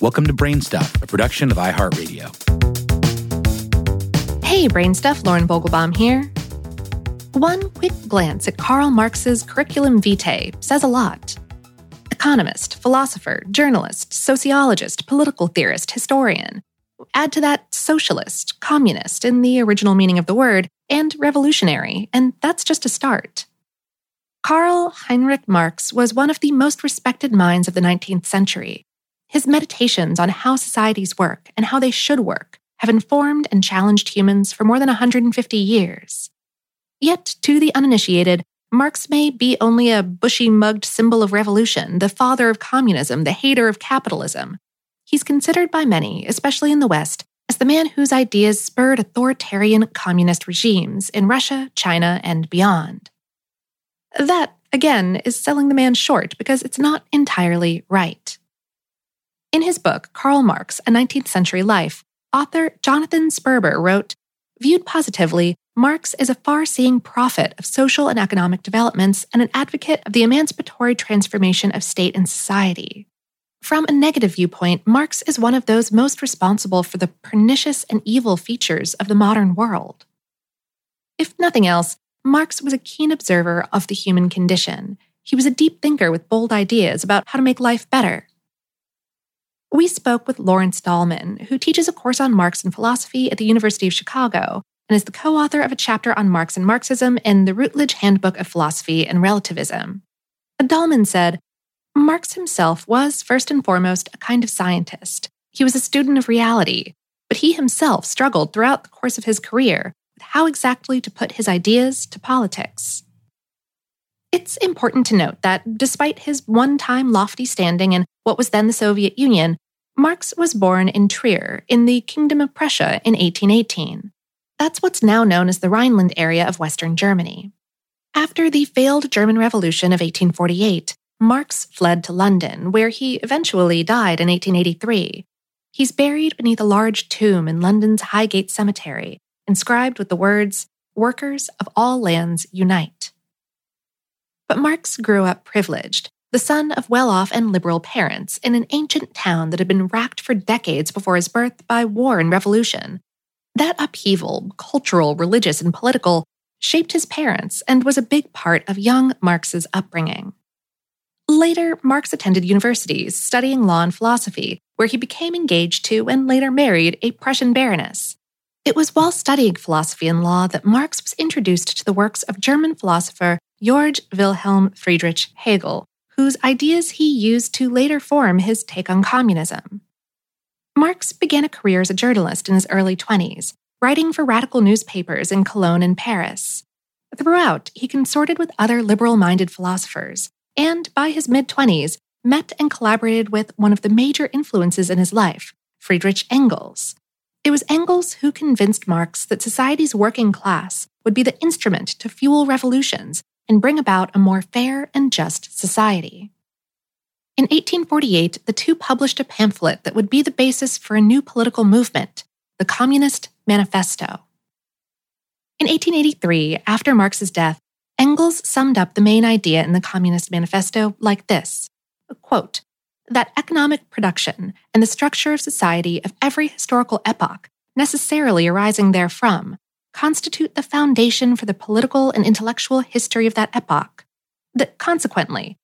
Welcome to Brainstuff, a production of iHeartRadio. Hey, Brainstuff, Lauren Vogelbaum here. One quick glance at Karl Marx's curriculum vitae says a lot. Economist, philosopher, journalist, sociologist, political theorist, historian. Add to that socialist, communist in the original meaning of the word, and revolutionary, and that's just a start. Karl Heinrich Marx was one of the most respected minds of the 19th century. His meditations on how societies work and how they should work have informed and challenged humans for more than 150 years. Yet, to the uninitiated, Marx may be only a bushy mugged symbol of revolution, the father of communism, the hater of capitalism. He's considered by many, especially in the West, as the man whose ideas spurred authoritarian communist regimes in Russia, China, and beyond. That, again, is selling the man short because it's not entirely right. In his book, Karl Marx, A 19th Century Life, author Jonathan Sperber wrote Viewed positively, Marx is a far seeing prophet of social and economic developments and an advocate of the emancipatory transformation of state and society. From a negative viewpoint, Marx is one of those most responsible for the pernicious and evil features of the modern world. If nothing else, Marx was a keen observer of the human condition. He was a deep thinker with bold ideas about how to make life better. We spoke with Lawrence Dahlman, who teaches a course on Marx and philosophy at the University of Chicago and is the co author of a chapter on Marx and Marxism in the Routledge Handbook of Philosophy and Relativism. Dahlman said Marx himself was, first and foremost, a kind of scientist. He was a student of reality, but he himself struggled throughout the course of his career with how exactly to put his ideas to politics. It's important to note that despite his one time lofty standing in what was then the Soviet Union, Marx was born in Trier, in the Kingdom of Prussia, in 1818. That's what's now known as the Rhineland area of Western Germany. After the failed German Revolution of 1848, Marx fled to London, where he eventually died in 1883. He's buried beneath a large tomb in London's Highgate Cemetery, inscribed with the words, Workers of all lands unite. But Marx grew up privileged, the son of well off and liberal parents in an ancient town that had been racked for decades before his birth by war and revolution. That upheaval, cultural, religious, and political, shaped his parents and was a big part of young Marx's upbringing. Later, Marx attended universities, studying law and philosophy, where he became engaged to and later married a Prussian baroness. It was while studying philosophy and law that Marx was introduced to the works of German philosopher Georg Wilhelm Friedrich Hegel, whose ideas he used to later form his take on communism. Marx began a career as a journalist in his early 20s, writing for radical newspapers in Cologne and Paris. Throughout, he consorted with other liberal minded philosophers, and by his mid 20s, met and collaborated with one of the major influences in his life, Friedrich Engels, it was Engels who convinced Marx that society's working class would be the instrument to fuel revolutions and bring about a more fair and just society. In 1848, the two published a pamphlet that would be the basis for a new political movement, the Communist Manifesto. In 1883, after Marx's death, Engels summed up the main idea in the Communist Manifesto like this quote, that economic production and the structure of society of every historical epoch, necessarily arising therefrom, constitute the foundation for the political and intellectual history of that epoch. That consequently,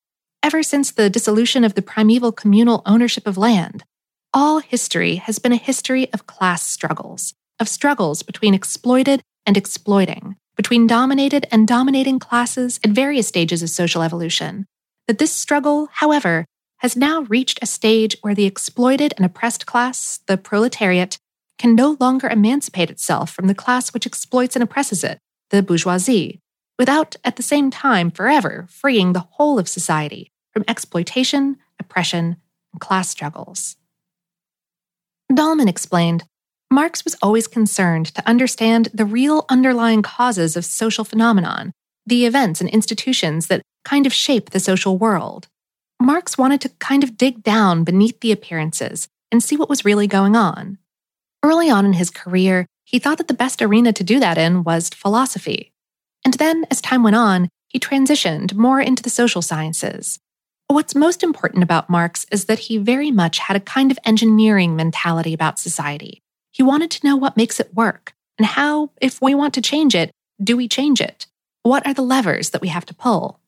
ever since the dissolution of the primeval communal ownership of land, all history has been a history of class struggles, of struggles between exploited and exploiting, between dominated and dominating classes at various stages of social evolution. That this struggle, however, has now reached a stage where the exploited and oppressed class, the proletariat, can no longer emancipate itself from the class which exploits and oppresses it, the bourgeoisie, without at the same time forever freeing the whole of society from exploitation, oppression, and class struggles. Dahlman explained Marx was always concerned to understand the real underlying causes of social phenomenon, the events and institutions that kind of shape the social world. Marx wanted to kind of dig down beneath the appearances and see what was really going on. Early on in his career, he thought that the best arena to do that in was philosophy. And then, as time went on, he transitioned more into the social sciences. What's most important about Marx is that he very much had a kind of engineering mentality about society. He wanted to know what makes it work and how, if we want to change it, do we change it? What are the levers that we have to pull?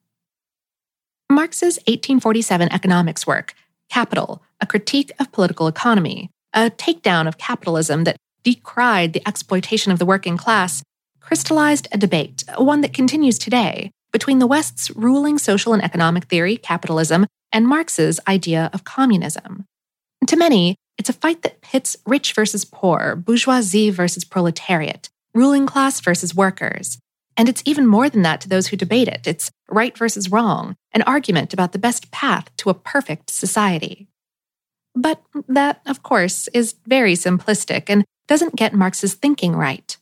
Marx's 1847 economics work, Capital, a critique of political economy, a takedown of capitalism that decried the exploitation of the working class, crystallized a debate, one that continues today, between the West's ruling social and economic theory, capitalism, and Marx's idea of communism. To many, it's a fight that pits rich versus poor, bourgeoisie versus proletariat, ruling class versus workers, and it's even more than that to those who debate it. It's right versus wrong, an argument about the best path to a perfect society. But that, of course, is very simplistic and doesn't get Marx's thinking right.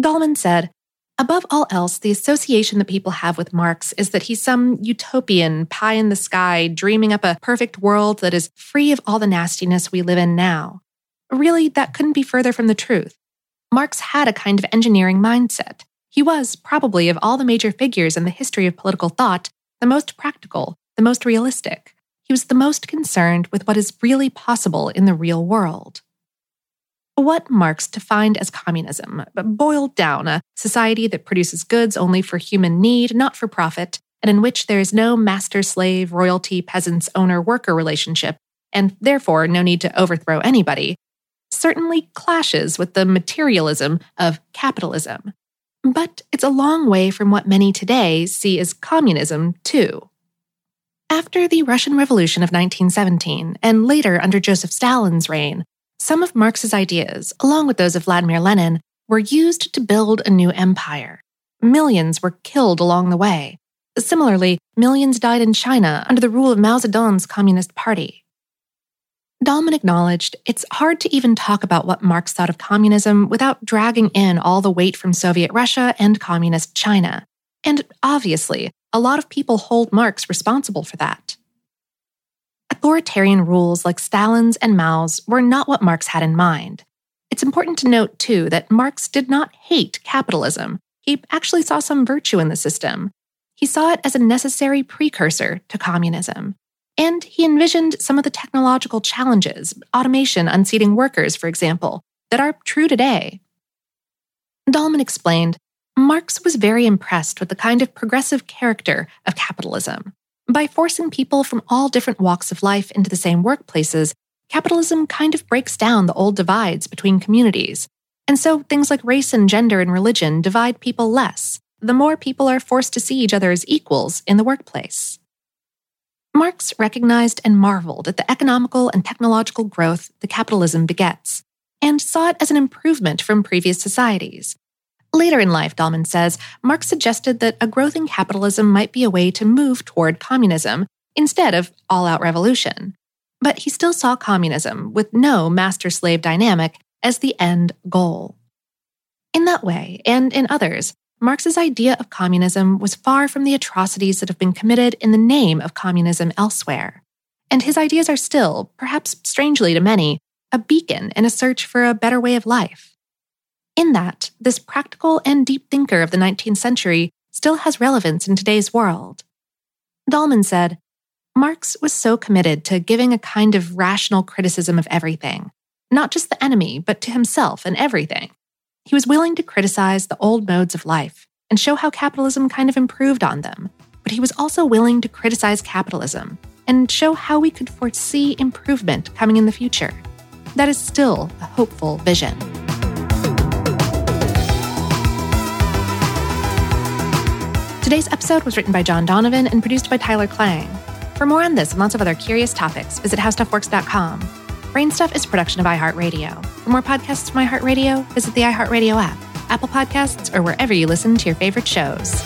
Dahlman said, Above all else, the association that people have with Marx is that he's some utopian, pie in the sky, dreaming up a perfect world that is free of all the nastiness we live in now. Really, that couldn't be further from the truth. Marx had a kind of engineering mindset. He was, probably of all the major figures in the history of political thought, the most practical, the most realistic. He was the most concerned with what is really possible in the real world. What Marx defined as communism boiled down a society that produces goods only for human need, not for profit, and in which there is no master slave, royalty, peasants, owner worker relationship, and therefore no need to overthrow anybody, certainly clashes with the materialism of capitalism. But it's a long way from what many today see as communism, too. After the Russian Revolution of 1917, and later under Joseph Stalin's reign, some of Marx's ideas, along with those of Vladimir Lenin, were used to build a new empire. Millions were killed along the way. Similarly, millions died in China under the rule of Mao Zedong's Communist Party. Dahlman acknowledged it's hard to even talk about what Marx thought of communism without dragging in all the weight from Soviet Russia and Communist China. And obviously, a lot of people hold Marx responsible for that. Authoritarian rules like Stalin's and Mao's were not what Marx had in mind. It's important to note, too, that Marx did not hate capitalism. He actually saw some virtue in the system. He saw it as a necessary precursor to communism. And he envisioned some of the technological challenges, automation unseating workers, for example, that are true today. Dahlman explained Marx was very impressed with the kind of progressive character of capitalism. By forcing people from all different walks of life into the same workplaces, capitalism kind of breaks down the old divides between communities. And so things like race and gender and religion divide people less, the more people are forced to see each other as equals in the workplace. Marx recognized and marveled at the economical and technological growth the capitalism begets, and saw it as an improvement from previous societies. Later in life, Dahlman says, Marx suggested that a growth in capitalism might be a way to move toward communism instead of all out revolution. But he still saw communism, with no master slave dynamic, as the end goal. In that way, and in others, Marx's idea of communism was far from the atrocities that have been committed in the name of communism elsewhere. And his ideas are still, perhaps strangely to many, a beacon in a search for a better way of life. In that, this practical and deep thinker of the 19th century still has relevance in today's world. Dahlman said, Marx was so committed to giving a kind of rational criticism of everything, not just the enemy, but to himself and everything. He was willing to criticize the old modes of life and show how capitalism kind of improved on them, but he was also willing to criticize capitalism and show how we could foresee improvement coming in the future. That is still a hopeful vision. Today's episode was written by John Donovan and produced by Tyler Klang. For more on this and lots of other curious topics, visit howstuffworks.com. Brainstuff is a production of iHeartRadio. For more podcasts from iHeartRadio, visit the iHeartRadio app, Apple Podcasts, or wherever you listen to your favorite shows.